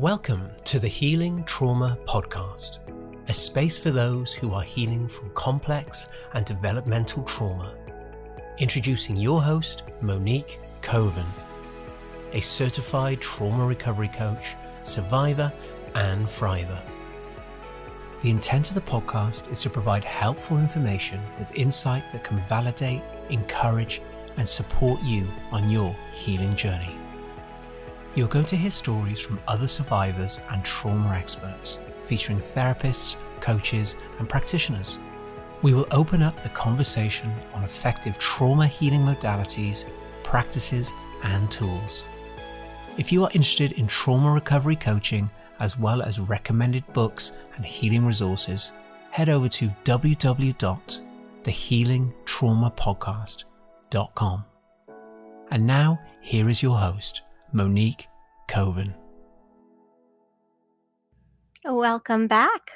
Welcome to the Healing Trauma Podcast, a space for those who are healing from complex and developmental trauma. Introducing your host, Monique Coven, a certified trauma recovery coach, survivor, and thriver. The intent of the podcast is to provide helpful information with insight that can validate, encourage, and support you on your healing journey. You're going to hear stories from other survivors and trauma experts, featuring therapists, coaches, and practitioners. We will open up the conversation on effective trauma healing modalities, practices, and tools. If you are interested in trauma recovery coaching, as well as recommended books and healing resources, head over to www.thehealingtraumapodcast.com. And now, here is your host, Monique Coven. Welcome back.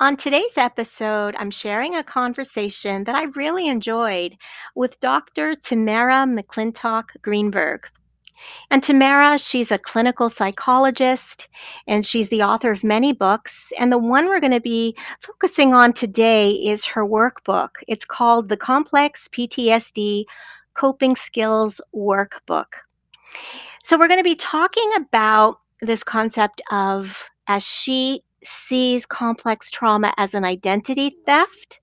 On today's episode, I'm sharing a conversation that I really enjoyed with Dr. Tamara McClintock Greenberg. And Tamara, she's a clinical psychologist and she's the author of many books. And the one we're going to be focusing on today is her workbook. It's called the Complex PTSD Coping Skills Workbook. So, we're going to be talking about this concept of as she sees complex trauma as an identity theft.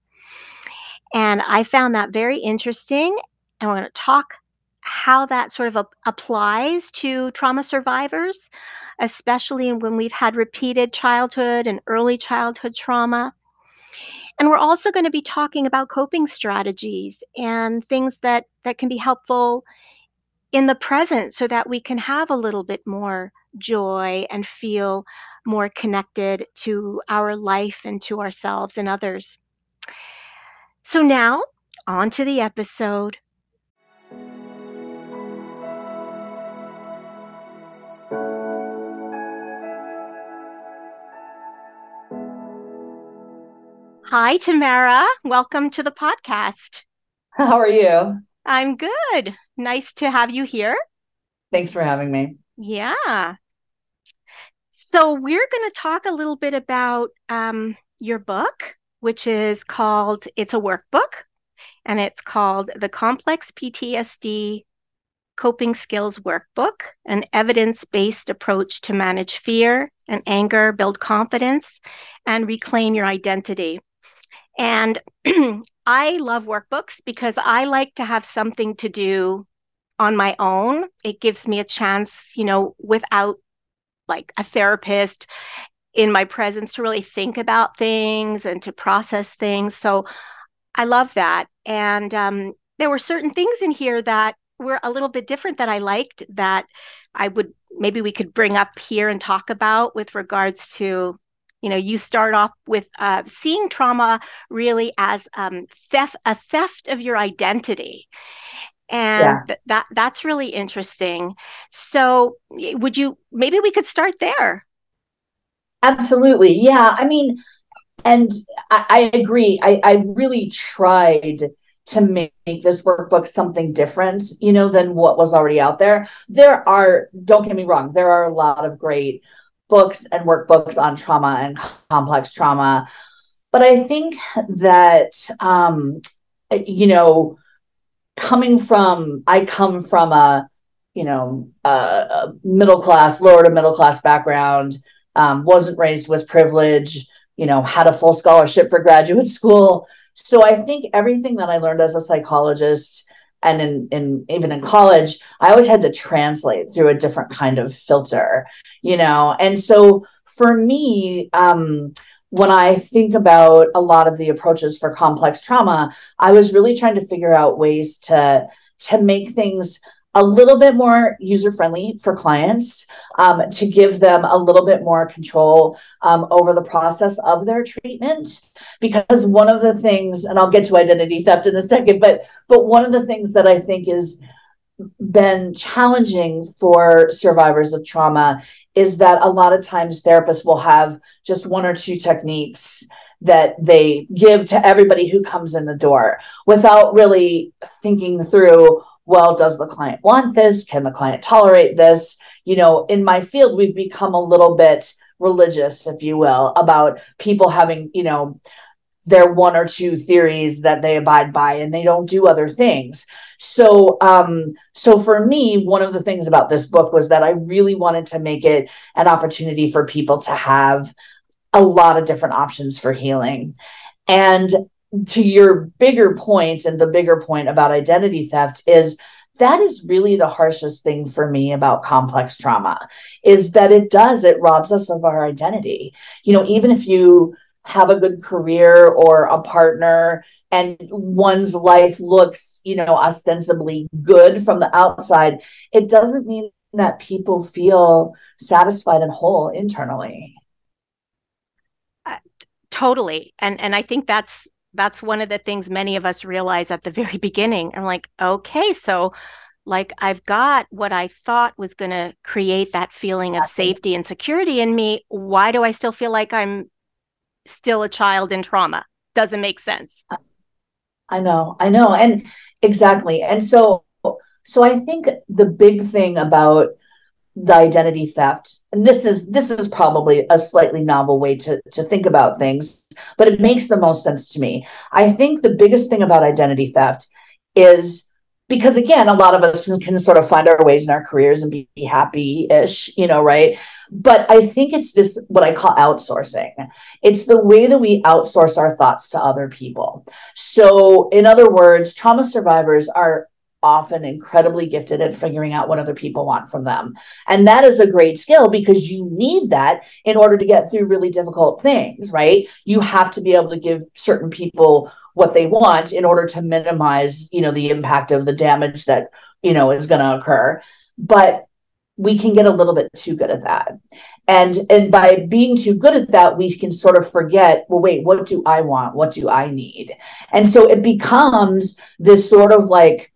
And I found that very interesting. And we're going to talk how that sort of a- applies to trauma survivors, especially when we've had repeated childhood and early childhood trauma. And we're also going to be talking about coping strategies and things that, that can be helpful in the present so that we can have a little bit more joy and feel more connected to our life and to ourselves and others. So, now on to the episode. Hi, Tamara. Welcome to the podcast. How are you? I'm good. Nice to have you here. Thanks for having me. Yeah. So, we're going to talk a little bit about um, your book, which is called It's a Workbook, and it's called The Complex PTSD Coping Skills Workbook An Evidence Based Approach to Manage Fear and Anger, Build Confidence, and Reclaim Your Identity. And I love workbooks because I like to have something to do on my own. It gives me a chance, you know, without like a therapist in my presence to really think about things and to process things. So I love that. And um, there were certain things in here that were a little bit different that I liked that I would maybe we could bring up here and talk about with regards to you know you start off with uh, seeing trauma really as um, theft a theft of your identity. And yeah. th- that that's really interesting. So would you maybe we could start there. Absolutely. Yeah i mean and i, I agree. I, I really tried to make this workbook something different you know than what was already out there. There are don't get me wrong there are a lot of great books and workbooks on trauma and complex trauma. But I think that, um, you know, coming from, I come from a, you know, a middle class, lower to middle class background, um, wasn't raised with privilege, you know, had a full scholarship for graduate school. So I think everything that I learned as a psychologist and in, in even in college, I always had to translate through a different kind of filter you know? And so for me um when I think about a lot of the approaches for complex trauma, I was really trying to figure out ways to to make things a little bit more user friendly for clients, um, to give them a little bit more control um, over the process of their treatment. Because one of the things, and I'll get to identity theft in a second, but but one of the things that I think is been challenging for survivors of trauma is that a lot of times therapists will have just one or two techniques that they give to everybody who comes in the door without really thinking through well does the client want this can the client tolerate this you know, in my field, we've become a little bit religious, if you will, about people having, you know, their one or two theories that they abide by and they don't do other things. So um so for me one of the things about this book was that I really wanted to make it an opportunity for people to have a lot of different options for healing. And to your bigger point and the bigger point about identity theft is that is really the harshest thing for me about complex trauma is that it does it robs us of our identity. You know even if you have a good career or a partner and one's life looks you know ostensibly good from the outside it doesn't mean that people feel satisfied and whole internally. Uh, totally. And and i think that's that's one of the things many of us realize at the very beginning i'm like okay so like I've got what I thought was going to create that feeling of safety and security in me. Why do I still feel like I'm still a child in trauma? Doesn't make sense. I know. I know. And exactly. And so so I think the big thing about the identity theft. And this is this is probably a slightly novel way to to think about things but it makes the most sense to me. I think the biggest thing about identity theft is because again a lot of us can, can sort of find our ways in our careers and be, be happy-ish you know right? But i think it's this what i call outsourcing. It's the way that we outsource our thoughts to other people. So in other words trauma survivors are often incredibly gifted at figuring out what other people want from them. And that is a great skill because you need that in order to get through really difficult things, right? You have to be able to give certain people what they want in order to minimize, you know, the impact of the damage that, you know, is going to occur. But we can get a little bit too good at that. And and by being too good at that, we can sort of forget, well, wait, what do I want? What do I need? And so it becomes this sort of like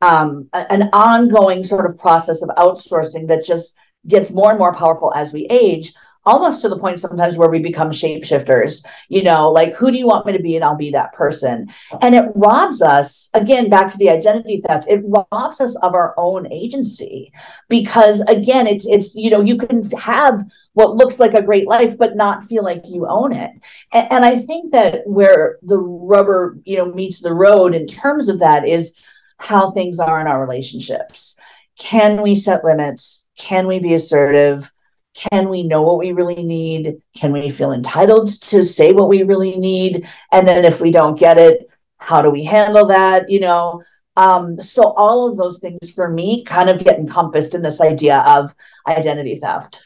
um, an ongoing sort of process of outsourcing that just gets more and more powerful as we age almost to the point sometimes where we become shapeshifters. You know like who do you want me to be and i'll be that person? And it robs us again back to the identity theft it robs us of our own agency. Because again it's it's you know you can have what looks like a great life but not feel like you own it. And, and i think that where the rubber you know meets the road in terms of that is how things are in our relationships. Can we set limits? Can we be assertive? Can we know what we really need? Can we feel entitled to say what we really need? And then if we don't get it, how do we handle that? You know, um, so all of those things for me kind of get encompassed in this idea of identity theft.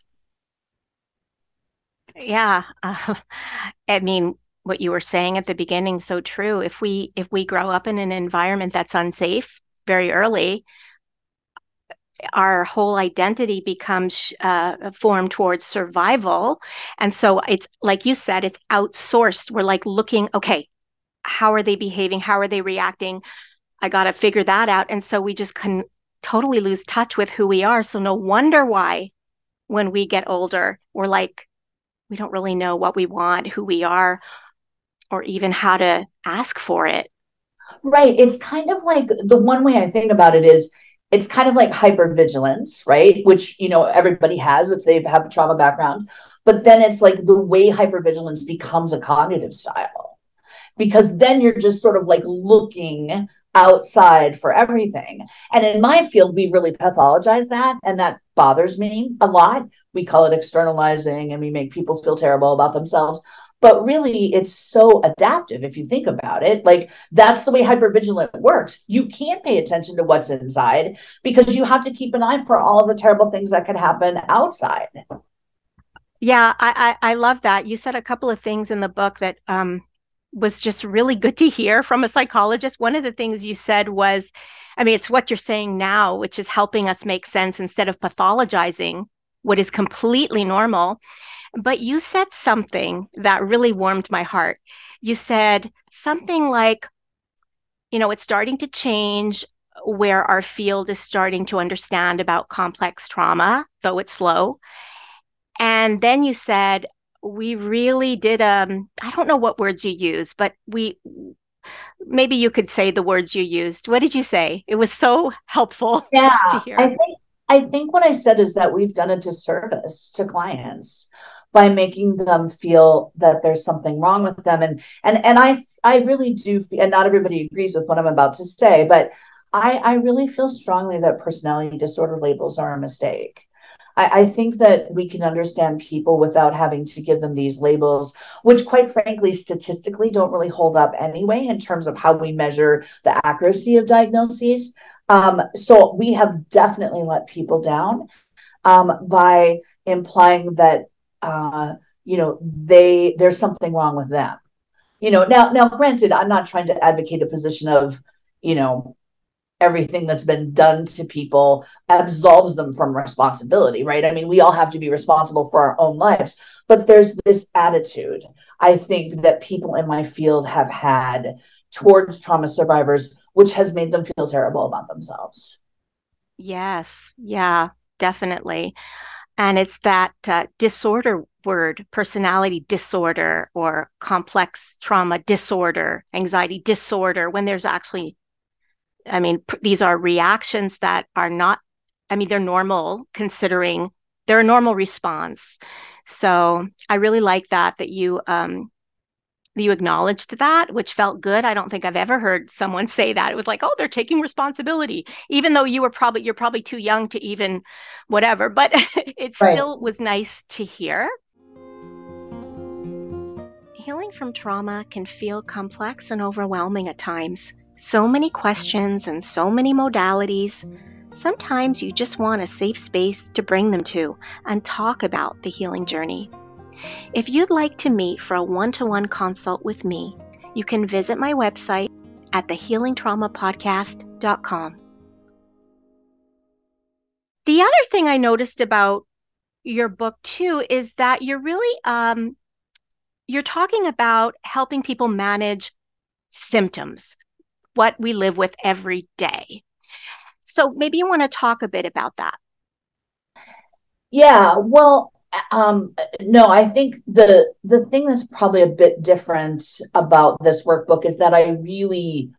Yeah. Uh, I mean, what you were saying at the beginning so true. If we if we grow up in an environment that's unsafe very early our whole identity becomes uh, formed towards survival. And so it's like you said it's outsourced. We're like looking okay how are they behaving? How are they reacting? I got to figure that out. And so we just can totally lose touch with who we are. So no wonder why when we get older we're like we don't really know what we want who we are or even how to ask for it. Right. It's kind of like the one way I think about it is it's kind of like hypervigilance, right? Which, you know, everybody has if they've have a trauma background. But then it's like the way hypervigilance becomes a cognitive style. Because then you're just sort of like looking outside for everything. And in my field, we've really pathologized that. And that bothers me a lot. We call it externalizing and we make people feel terrible about themselves but really it's so adaptive if you think about it. Like that's the way hypervigilant works. You can't pay attention to what's inside because you have to keep an eye for all the terrible things that could happen outside. Yeah i i, I love that. You said a couple of things in the book that um was just really good to hear from a psychologist. One of the things you said was i mean it's what you're saying now which is helping us make sense instead of pathologizing what is completely normal but you said something that really warmed my heart. You said something like, you know, it's starting to change where our field is starting to understand about complex trauma, though it's slow. And then you said, we really did um I don't know what words you used, but we maybe you could say the words you used. What did you say? It was so helpful yeah, I think I think what I said is that we've done a disservice to clients by making them feel that there's something wrong with them and and and I I really do feel, and not everybody agrees with what I'm about to say but I I really feel strongly that personality disorder labels are a mistake. I, I think that we can understand people without having to give them these labels, which, quite frankly, statistically don't really hold up anyway in terms of how we measure the accuracy of diagnoses. Um, so we have definitely let people down um, by implying that uh, you know they there's something wrong with them. You know, now now granted, I'm not trying to advocate a position of you know everything that's been done to people absolves them from responsibility, right? I mean, we all have to be responsible for our own lives, but there's this attitude I think that people in my field have had towards trauma survivors, which has made them feel terrible about themselves. Yes, yeah, definitely. And it's that uh, disorder word, personality disorder or complex trauma disorder, anxiety disorder, when there's actually I mean, p- these are reactions that are not, I mean, they're normal considering they're a normal response. So I really like that, that you, um, you acknowledged that, which felt good. I don't think I've ever heard someone say that. It was like, oh, they're taking responsibility, even though you were probably, you're probably too young to even whatever, but it right. still was nice to hear. Healing from trauma can feel complex and overwhelming at times. So many questions and so many modalities. Sometimes you just want a safe space to bring them to and talk about the healing journey. If you'd like to meet for a one to one consult with me, you can visit my website at thehealingtraumapodcast.com. The other thing I noticed about your book too is that you're really um, you're talking about helping people manage symptoms what we live with every day. So maybe you want to talk a bit about that. Yeah, well, um, no, I think the the thing that's probably a bit different about this workbook is that I really,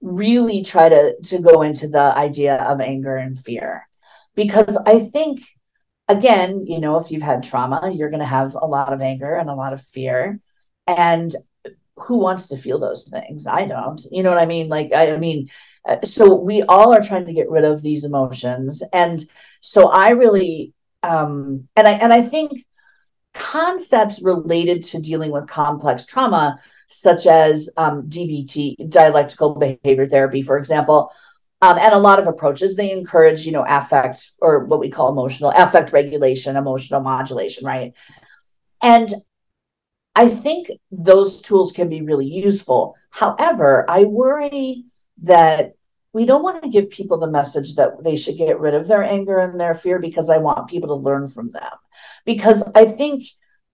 really try to to go into the idea of anger and fear, because I think, again, you know, if you've had trauma, you're going to have a lot of anger and a lot of fear, and who wants to feel those things? I don't. You know what I mean? Like, I, I mean, uh, so we all are trying to get rid of these emotions, and so I really, um, and I and I think concepts related to dealing with complex trauma, such as um, DBT, dialectical behavior therapy, for example. Um, and a lot of approaches they encourage you know affect or what we call emotional affect regulation emotional modulation right and I think those tools can be really useful. However, I worry that we don't want to give people the message that they should get rid of their anger and their fear because I want people to learn from them. Because I think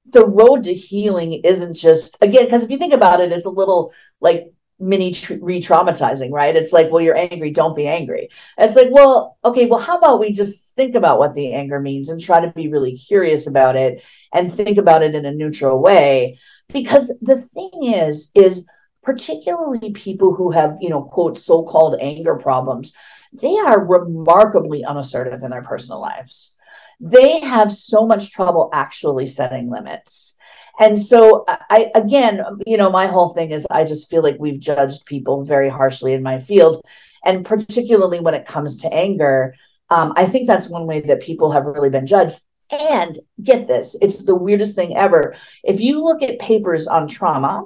the road to healing isn't just, again, because if you think about it, it's a little like mini re-traumatizing right? It's like well you're angry don't be angry. It's like well okay well how about we just think about what the anger means and try to be really curious about it and think about it in a neutral way? Because the thing is is particularly people who have you know quote so-called anger problems they are remarkably unassertive in their personal lives they have so much trouble actually setting limits and so I again, you know, my whole thing is I just feel like we've judged people very harshly in my field, and particularly when it comes to anger. Um, I think that's one way that people have really been judged. And get this, it's the weirdest thing ever. If you look at papers on trauma,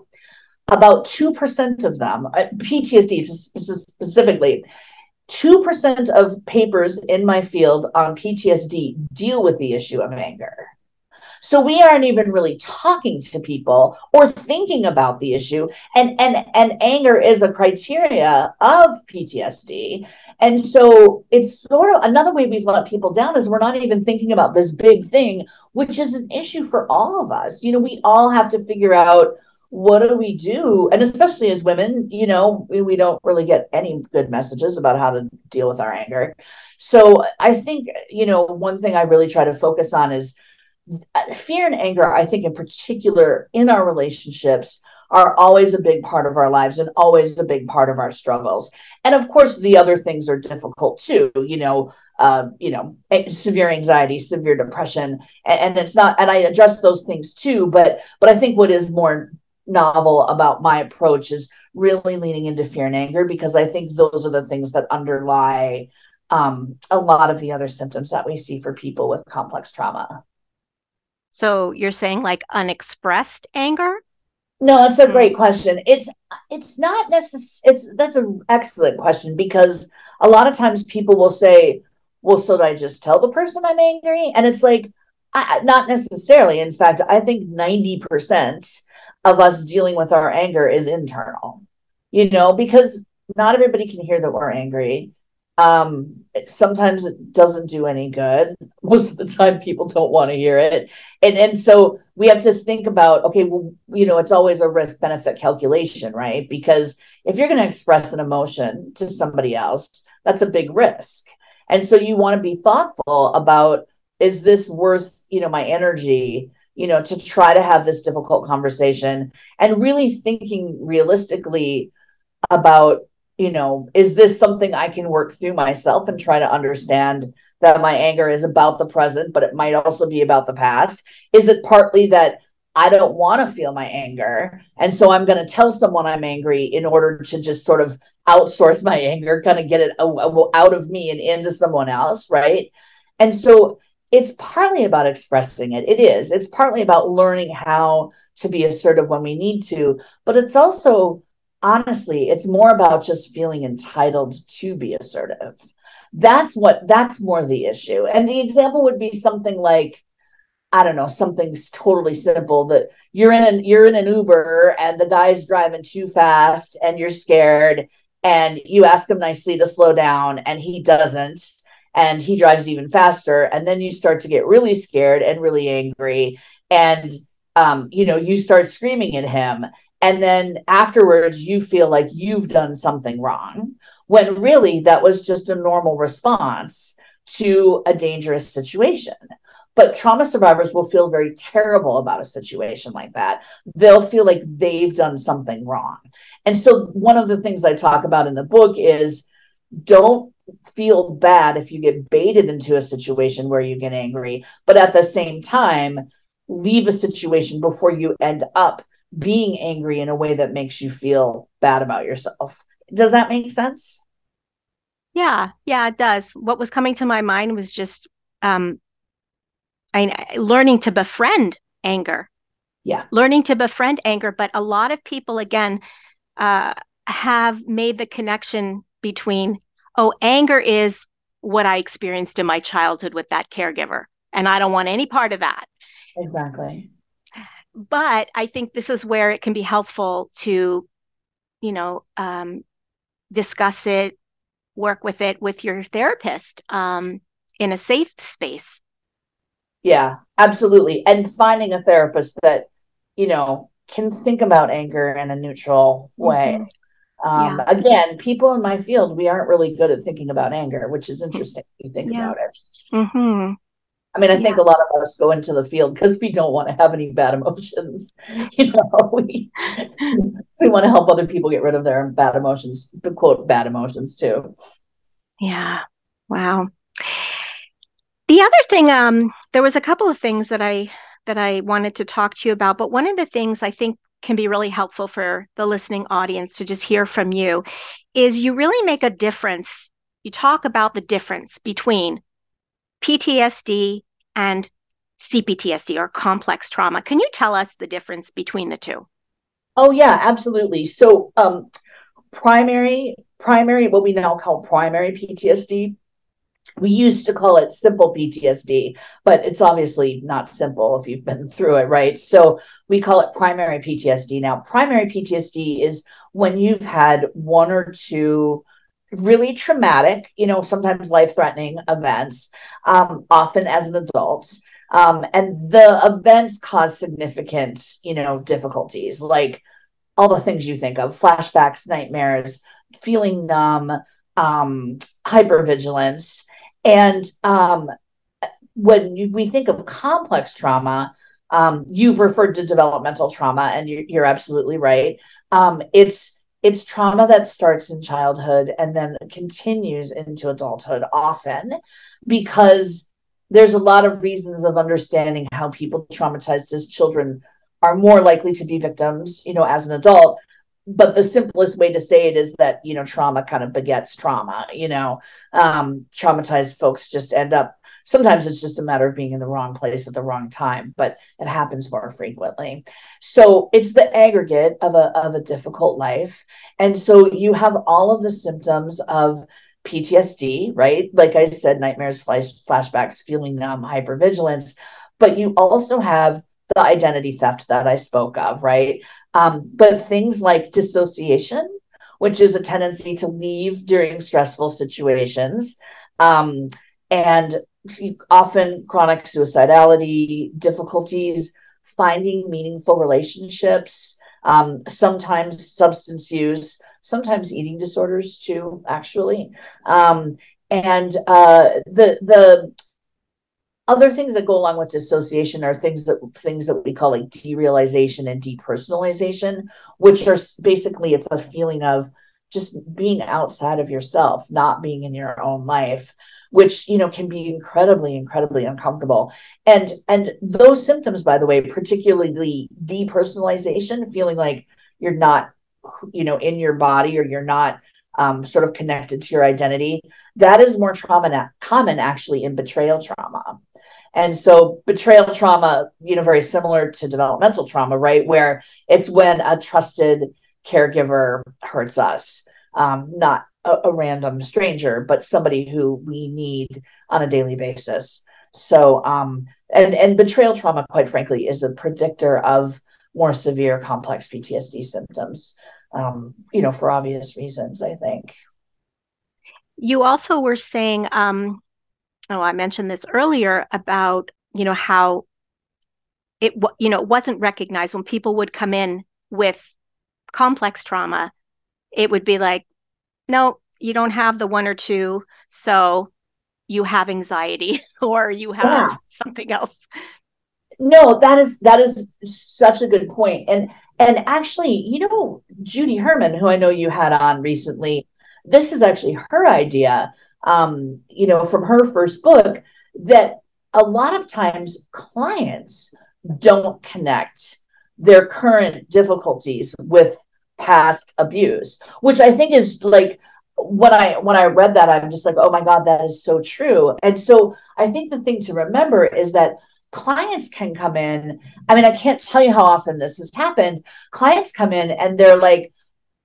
about 2% of them, uh, PTSD specifically, 2% of papers in my field on PTSD deal with the issue of anger. So we aren't even really talking to people or thinking about the issue. And and and anger is a criteria of PTSD. And so it's sort of another way we've let people down is we're not even thinking about this big thing, which is an issue for all of us. You know, we all have to figure out what do we do and especially as women you know we, we, don't really get any good messages about how to deal with our anger so i think you know one thing i really try to focus on is fear and anger, I think, in particular, in our relationships, are always a big part of our lives and always a big part of our struggles. And of course, the other things are difficult too. You know, uh, you know, severe anxiety, severe depression, and, and it's not. And I address those things too. But but I think what is more novel about my approach is really leaning into fear and anger because I think those are the things that underlie um, a lot of the other symptoms that we see for people with complex trauma. So you're saying like unexpressed anger? No, it's a hmm. great question. It's it's not necessary. It's that's an excellent question because a lot of times people will say, "Well, so do I just tell the person I'm angry?" And it's like, I, not necessarily. In fact, I think ninety percent of us dealing with our anger is internal. You know, because not everybody can hear that we're angry um, sometimes it doesn't do any good. Most of the time, people don't want to hear it, and and so we have to think about okay, well, you know, it's always a risk benefit calculation, right? Because if you're going to express an emotion to somebody else, that's a big risk, and so you want to be thoughtful about is this worth you know my energy you know to try to have this difficult conversation and really thinking realistically about you know, is this something I can work through myself and try to understand that my anger is about the present, but it might also be about the past? Is it partly that I don't want to feel my anger. And so I'm going to tell someone I'm angry in order to just sort of outsource my anger, kind of get it out of me and into someone else. Right. And so it's partly about expressing it. It is. It's partly about learning how to be assertive when we need to, but it's also honestly, it's more about just feeling entitled to be assertive. That's what that's more the issue. And the example would be something like, I don't know, something's totally simple that you're in an you're in an Uber and the guy's driving too fast and you're scared and you ask him nicely to slow down and he doesn't and he drives even faster. And then you start to get really scared and really angry. And um, you know you start screaming at him. And then afterwards you feel like you've done something wrong when really that was just a normal response to a dangerous situation. But trauma survivors will feel very terrible about a situation like that. They'll feel like they've done something wrong. And so one of the things i talk about in the book is don't feel bad if you get baited into a situation where you get angry but at the same time leave a situation before you end up being angry in a way that makes you feel bad about yourself. Does that make sense? Yeah, yeah, it does. What was coming to my mind was just um I learning to befriend anger. Yeah. Learning to befriend anger, but a lot of people again uh have made the connection between oh, anger is what I experienced in my childhood with that caregiver and I don't want any part of that. Exactly but I think this is where it can be helpful to, you know, um, discuss it, work with it with your therapist um, in a safe space. Yeah, absolutely. And finding a therapist that, you know, can think about anger in a neutral way. Mm-hmm. Um, yeah. Again, people in my field, we aren't really good at thinking about anger, which is interesting if you think yeah. about it. Mm-hmm. I mean, I yeah. think a lot of us go into the field because we don't want to have any bad emotions. You know, we we want to help other people get rid of their bad emotions, quote bad emotions too. Yeah. Wow. The other thing, um, there was a couple of things that I that I wanted to talk to you about, but one of the things I think can be really helpful for the listening audience to just hear from you is you really make a difference. You talk about the difference between PTSD and CPTSD or complex trauma. Can you tell us the difference between the two? Oh yeah, absolutely. So um, primary primary what we now call primary PTSD we used to call it simple PTSD, but it's obviously not simple if you've been through it, right? So we call it primary PTSD. Now, primary PTSD is when you've had one or two really traumatic, you know, sometimes life threatening events, um, often as an adult. Um, and the events cause significant, you know, difficulties like all the things you think of flashbacks, nightmares, feeling numb, um, hypervigilance. And um, when you, we think of complex trauma, Um, you've referred to developmental trauma, and you're, you're absolutely right. Um, it's it's trauma that starts in childhood and then continues into adulthood often because there's a lot of reasons of understanding how people traumatized as children are more likely to be victims you know as an adult but the simplest way to say it is that you know trauma kind of begets trauma you know? Um traumatized folks just end up sometimes it's just a matter of being in the wrong place at the wrong time but it happens more frequently. So it's the aggregate of a of a difficult life. And so you have all of the symptoms of PTSD right? Like i said nightmares flash, flashbacks feeling numb hypervigilance but you also have the identity theft that i spoke of right um, but things like dissociation which is a tendency to leave during stressful situations um, and often chronic suicidality, difficulties finding meaningful relationships, um, sometimes substance use, sometimes eating disorders too, actually. Um, and uh, the the other things that go along with dissociation are things that things that we call like derealization and depersonalization, which are basically it's a feeling of just being outside of yourself, not being in your own life which you know can be incredibly incredibly uncomfortable. And and those symptoms by the way particularly depersonalization feeling like you're not you know in your body or you're not um, sort of connected to your identity that is more trauma common actually in betrayal trauma and so betrayal trauma you know very similar to developmental trauma right where it's when a trusted caregiver hurts us um, not a, a random stranger, but somebody who we need on a daily basis. So, um, and and betrayal trauma, quite frankly, is a predictor of more severe complex PTSD symptoms. Um, you know, for obvious reasons, I think. You also were saying, um, oh, I mentioned this earlier about you know how it you know wasn't recognized when people would come in with complex trauma. It would be like, no, you don't have the one or two, so you have anxiety or you have yeah. something else. No, that is that is such a good point. And and actually, you know, Judy Herman, who I know you had on recently, this is actually her idea, um, you know, from her first book, that a lot of times clients don't connect their current difficulties with past abuse, which I think is like when I when I read that, I'm just like, oh my God, that is so true. And so I think the thing to remember is that clients can come in. I mean, I can't tell you how often this has happened. Clients come in and they're like,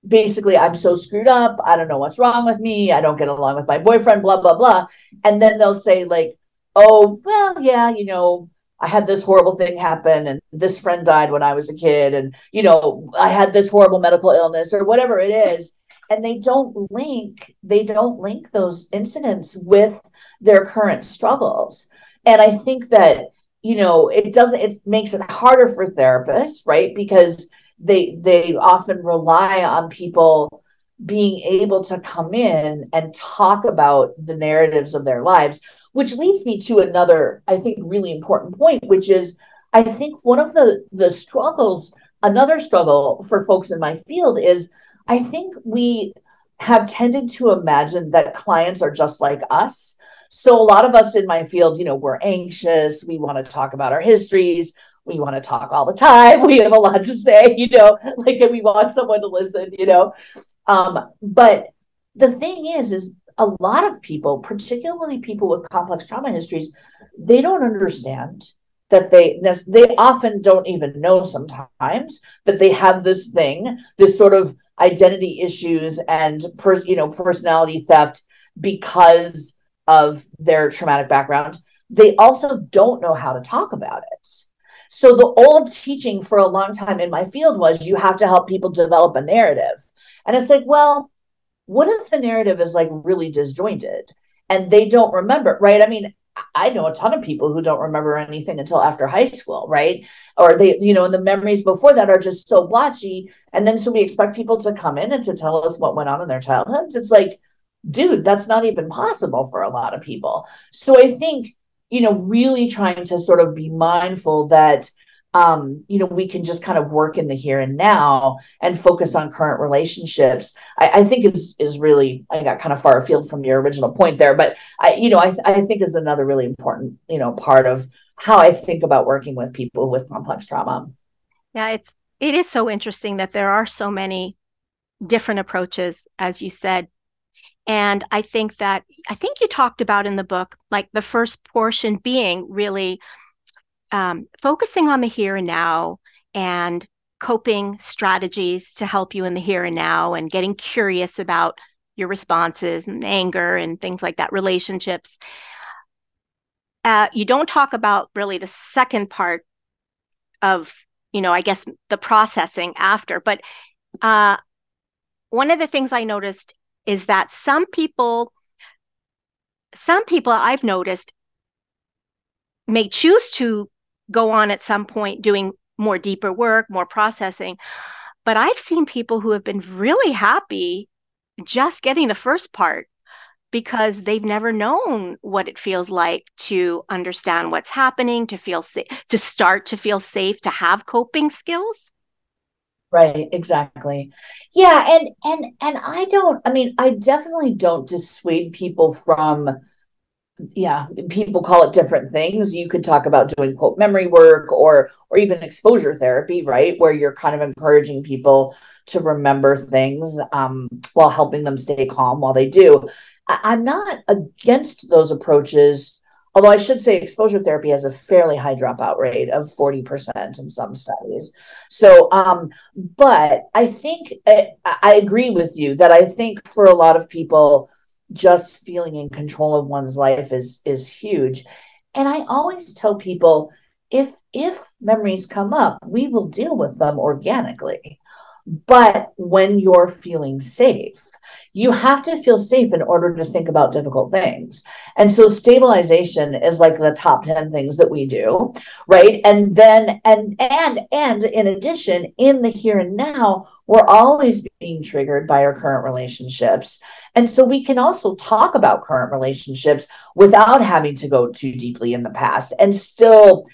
basically, I'm so screwed up. I don't know what's wrong with me. I don't get along with my boyfriend, blah, blah, blah. And then they'll say, like, oh, well, yeah, you know, I had this horrible thing happen and this friend died when I was a kid and you know I had this horrible medical illness or whatever it is and they don't link they don't link those incidents with their current struggles and I think that you know it doesn't it makes it harder for therapists right because they they often rely on people being able to come in and talk about the narratives of their lives which leads me to another i think really important point which is i think one of the the struggles another struggle for folks in my field is i think we have tended to imagine that clients are just like us. So a lot of us in my field you know we're anxious we want to talk about our histories we want to talk all the time we have a lot to say you know like and we want someone to listen you know um, but the thing is, is a lot of people, particularly people with complex trauma histories, they don't understand that they they often don't even know sometimes that they have this thing, this sort of identity issues and pers- you know personality theft because of their traumatic background. They also don't know how to talk about it. So the old teaching for a long time in my field was you have to help people develop a narrative. And it's like, well, what if the narrative is like really disjointed and they don't remember, right? I mean, I know a ton of people who don't remember anything until after high school, right? Or they, you know, and the memories before that are just so blotchy. And then so we expect people to come in and to tell us what went on in their childhoods. It's like, dude, that's not even possible for a lot of people. So I think, you know, really trying to sort of be mindful that um, you know, we can just kind of work in the here and now and focus on current relationships. I, I think is is really I got kind of far afield from your original point there, but I, you know, I I think is another really important, you know, part of how I think about working with people with complex trauma. Yeah, it's it is so interesting that there are so many different approaches, as you said. And I think that I think you talked about in the book, like the first portion being really um, focusing on the here and now and coping strategies to help you in the here and now and getting curious about your responses and anger and things like that, relationships. Uh, you don't talk about really the second part of, you know, I guess the processing after. But uh, one of the things I noticed is that some people, some people I've noticed may choose to go on at some point doing more deeper work, more processing. But I've seen people who have been really happy just getting the first part because they've never known what it feels like to understand what's happening, to feel safe, to start to feel safe, to have coping skills. Right, exactly. Yeah, and and and I don't I mean, I definitely don't dissuade people from yeah people call it different things you could talk about doing quote memory work or or even exposure therapy right where you're kind of encouraging people to remember things um, while helping them stay calm while they do I- i'm not against those approaches although i should say exposure therapy has a fairly high dropout rate of 40% in some studies. So um but i think I, I agree with you that i think for a lot of people just feeling in control of one's life is is huge. And i always tell people if if memories come up we will deal with them organically. But when you're feeling safe you have to feel safe in order to think about difficult things. And so stabilization is like the top 10 things that we do, right? And then and and and in addition, in the here and now, we're always being triggered by our current relationships. And so we can also talk about current relationships without having to go too deeply in the past and still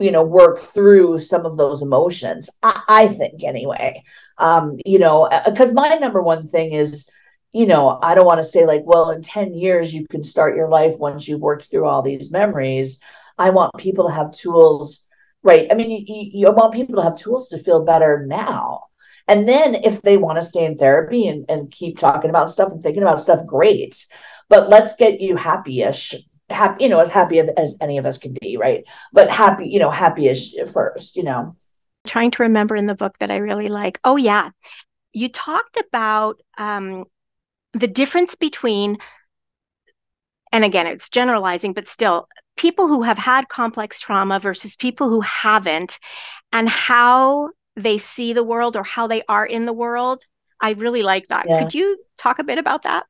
you know work through some of those emotions i, I think anyway um you know because my number one thing is you know, I don't want to say like, well, in 10 years, you can start your life once you've worked through all these memories. I want people to have tools, right? I mean, you, you want people to have tools to feel better now. And then if they want to stay in therapy and, and keep talking about stuff and thinking about stuff, great. But let's get you happy-ish, happy, you know, as happy as any of us can be, right? But happy, you know, happy-ish first, you know. Trying to remember in the book that I really like. Oh yeah. You talked about um, the difference between and again it's generalizing but still people who have had complex trauma versus people who haven't and how they see the world or how they are in the world i really like that. Yeah. could you talk a bit about that?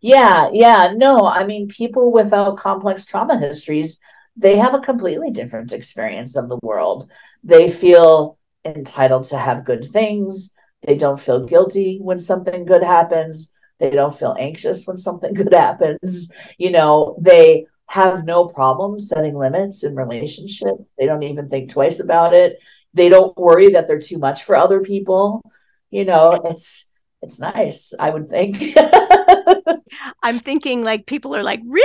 Yeah yeah no i mean people without complex trauma histories they have a completely different experience of the world. They feel entitled to have good things they don't feel guilty when something good happens. They don't feel anxious when something good happens. You know, they have no problem setting limits in relationships. They don't even think twice about it. They don't worry that they're too much for other people. You know, it's it's nice, I would think. I'm thinking like people are like, really?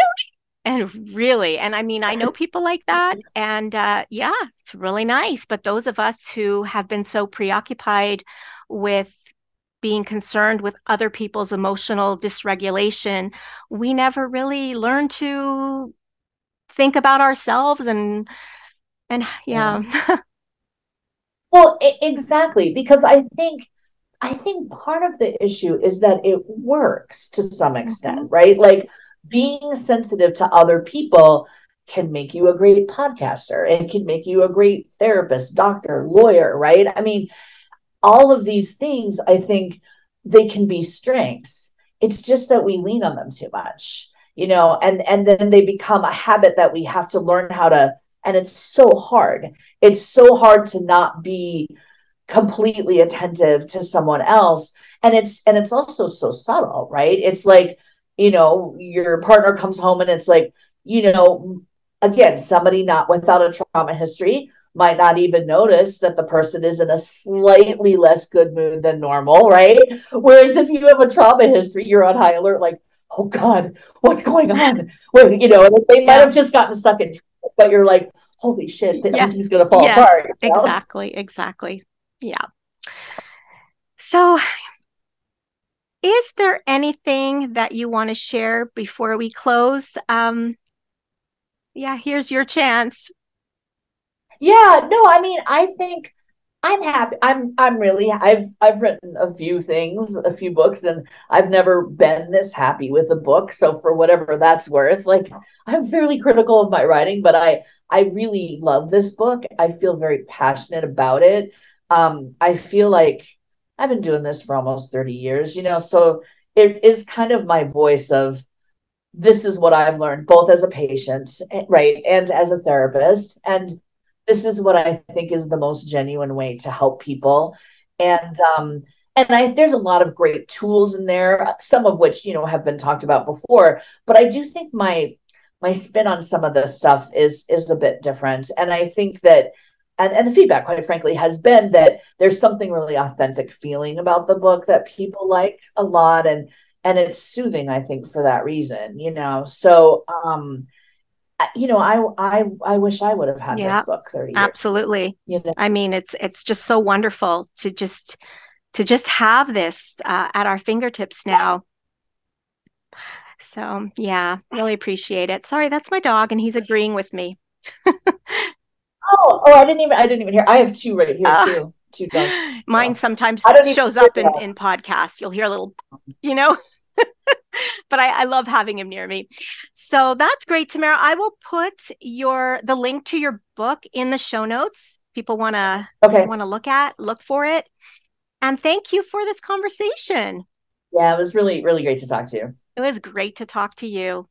And really, and I mean, I know people like that. And uh, yeah, it's really nice. But those of us who have been so preoccupied with being concerned with other people's emotional dysregulation, we never really learn to think about ourselves and and yeah. yeah. well, exactly because I think I think part of the issue is that it works to some extent, mm-hmm. right? Like being sensitive to other people can make you a great podcaster. It can make you a great therapist, doctor, lawyer, right? I mean, all of these things, I think they can be strengths. It's just that we lean on them too much, you know, and and then they become a habit that we have to learn how to and it's so hard. It's so hard to not be completely attentive to someone else and it's and it's also so subtle, right? It's like, you know, your partner comes home and it's like, you know, again, somebody not without a trauma history might not even notice that the person is in a slightly less good mood than normal, right? Whereas if you have a trauma history, you're on high alert, like, oh God, what's going on? Wait, you know, they might have just gotten stuck in, but you're like, holy shit, yes. everything's going to fall yes, apart. You know? Exactly, exactly. Yeah. So, is there anything that you want to share before we close? Um, yeah, here's your chance. Yeah, no, I mean, I think I'm happy. I'm I'm really I've I've written a few things, a few books, and I've never been this happy with a book. So for whatever that's worth, like I'm fairly critical of my writing, but I I really love this book. I feel very passionate about it. Um, I feel like I've been doing this for almost 30 years, you know, so it is kind of my voice of this is what I've learned both as a patient, eh, right, and as a therapist. And this is what I think is the most genuine way to help people. And um, and I there's a lot of great tools in there, some of which you know have been talked about before. But I do think my my spin on some of this stuff is is a bit different, and I think that. And, and the feedback, quite frankly, has been that there's something really authentic feeling about the book that people liked a lot, and and it's soothing, I think, for that reason, you know. So, um, you know, I I I wish I would have had yeah, this book 30 years. Absolutely. You know? I mean, it's it's just so wonderful to just to just have this uh, at our fingertips now. So yeah, really appreciate it. Sorry, that's my dog, and he's agreeing with me. oh, oh, I didn't even I didn't even hear. I have two right here uh, too. Two dogs. Mine sometimes shows up in, in podcasts. You'll hear a little, you know. but I, I, love having him near me. So that's great, Tamara. I will put your the link to your book in the show notes. People want to okay. want to look at, look for it. And thank you for this conversation. Yeah, it was really, really great to talk to you. It was great to talk to you.